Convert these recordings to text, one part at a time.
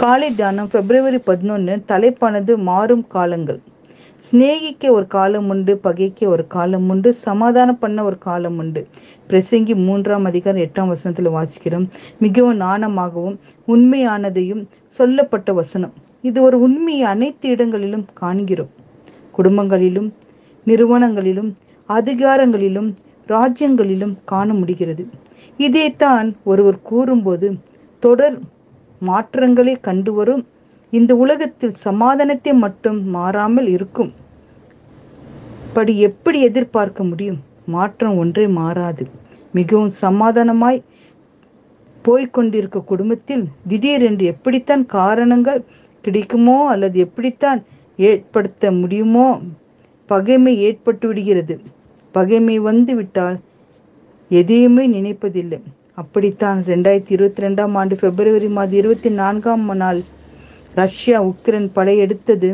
காலை தியானம் பிப்ரவரி பதினொன்று தலைப்பானது மாறும் காலங்கள். சிநேகிக்க ஒரு காலம் உண்டு பகைக்க ஒரு காலம் உண்டு சமாதானம் பண்ண ஒரு காலம் உண்டு. பிரசங்கி மூன்றாம் அதிகாரம் எட்டாம் வசனத்தில் வாசிக்கிறோம். மிகவும் நாணமாகவும் உண்மையானதையும் சொல்லப்பட்ட வசனம். இது ஒரு உண்மையை அனைத்து இடங்களிலும் காண்கிறோம். குடும்பங்களிலும் நிறுவனங்களிலும் அதிகாரங்களிலும் ராஜ்யங்களிலும் காண முடிகிறது. இதைத்தான் ஒருவர் கூறும்போது தொடர் மாற்றங்களை கண்டு வரும் இந்த உலகத்தில் சமாதானத்தை மட்டும் மாறாமல் இருக்கும். படி எப்படி எதிர்பார்க்க முடியும்? மாற்றம் ஒன்றே மாறாது. மிகவும் சமாதானமாய் போய்கொண்டிருக்க குடும்பத்தில் திடீரென்று எப்படித்தான் காரணங்கள் கிடைக்குமோ அல்லது எப்படித்தான் ஏற்படுத்த முடியுமோ பகைமை ஏற்பட்டு விடுகிறது. பகைமை வந்து விட்டால் எதையுமே நினைப்பதில்லை. அப்படித்தான். ரெண்டாயிரத்தி இருபத்தி ரெண்டாம் ஆண்டு பிப்ரவரி மாதம் இருபத்தி நான்காம் நாள் ரஷ்யா உக்ரைன் படையெடுத்தது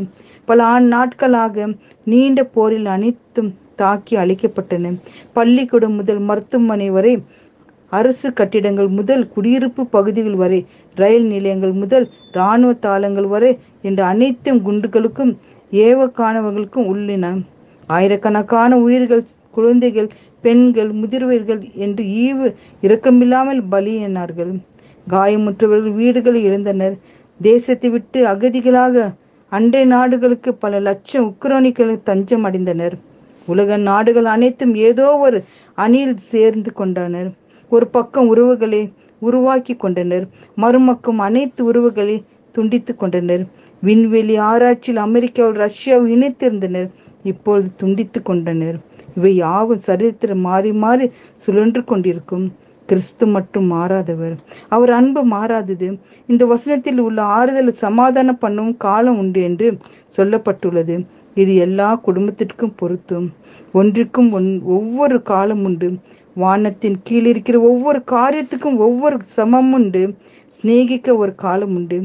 பல ஆண் நாட்களாக நீண்ட போரில் அனைத்தும் தாக்கி அழிக்கப்பட்டன. பள்ளிக்கூடம் முதல் மருத்துவமனை வரை அரசு கட்டிடங்கள் முதல் குடியிருப்பு பகுதிகள் வரை ரயில் நிலையங்கள் முதல் இராணுவ தாளங்கள் வரை என்ற அனைத்தும் குண்டுகளுக்கும் ஏவக்கானவர்களுக்கும் உள்ளின. ஆயிரக்கணக்கான உயிர்கள் குழந்தைகள் பெண்கள் முதிர்வர்கள் என்று ஈவு இரக்கமில்லாமல் பலியினார்கள் காயமுற்றவர்கள் வீடுகளை இழந்தனர். தேசத்தை விட்டு அகதிகளாக அண்டை நாடுகளுக்கு பல லட்சம் உக்ரோனிகள் தஞ்சம் அடைந்தனர். உலக நாடுகள் அனைத்தும் ஏதோ ஒரு அணியில் சேர்ந்து கொண்டனர். ஒரு பக்கம் உறவுகளை உருவாக்கி கொண்டனர். மறுமக்கம் அனைத்து உறவுகளை துண்டித்து கொண்டனர். விண்வெளி ஆராய்ச்சியில் அமெரிக்காவில் ரஷ்யாவில் இணைத்திருந்தனர் இப்பொழுது துண்டித்து கொண்டனர். இவை யாவும் சரித்திரம் மாறி மாறி சுழன்று கொண்டிருக்கும். கிறிஸ்து மட்டும் மாறாதவர். அவர் அன்பு மாறாதது. இந்த வசனத்தில் உள்ள ஆறுதல் சமாதானம் பண்ணும் காலம் உண்டு என்று சொல்லப்பட்டுள்ளது. இது எல்லா குடும்பத்திற்கும் பொருத்தும். ஒன்றிற்கும் ஒன் ஒவ்வொரு காலம் உண்டு. வானத்தின் கீழ் இருக்கிற ஒவ்வொரு காரியத்துக்கும் ஒவ்வொரு சமம் உண்டு. சிநேகிக்க ஒரு காலம் உண்டு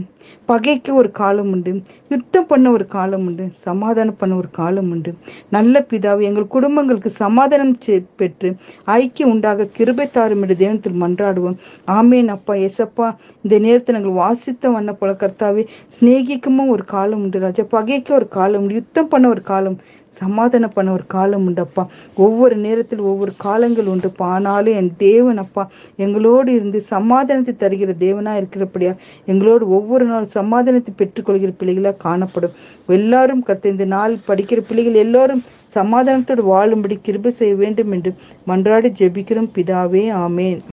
பகைக்க ஒரு காலம் உண்டு யுத்தம் பண்ண ஒரு காலம் உண்டு சமாதானம் பண்ண ஒரு காலம் உண்டு. நல்ல பிதாவை எங்கள் குடும்பங்களுக்கு சமாதானம் பெற்று ஐக்கியம் உண்டாக கிருபை தாரும் என்று தேவனத்தில் மன்றாடுவோம். ஆமேன். அப்பா எசப்பா இந்த நேரத்தை நாங்கள் வாசித்த வண்ண போல கர்த்தாவே சிநேகிக்கமும் ஒரு காலம் உண்டு ராஜா பகைக்க ஒரு காலம் உண்டு யுத்தம் பண்ண ஒரு காலம் சமாதானம் பண்ண ஒரு காலம் உண்டப்பா ஒவ்வொரு நேரத்தில் ஒவ்வொரு காலங்கள் உண்டு ஆனாலும் என் தேவன் அப்பா எங்களோடு இருந்து சமாதானத்தை தருகிற தேவனா இருக்கிறபடியா எங்களோடு ஒவ்வொரு நாள் சமாதானத்தை பெற்றுக்கொள்கிற பிள்ளைகளாக காணப்படும். எல்லாரும் கத்த இந்த நாள் படிக்கிற பிள்ளைகள் எல்லாரும் சமாதானத்தோடு வாழும்படி கிருப செய்ய வேண்டும் என்று மன்றாடி ஜெபிக்கிறோம். பிதாவே ஆமேன்.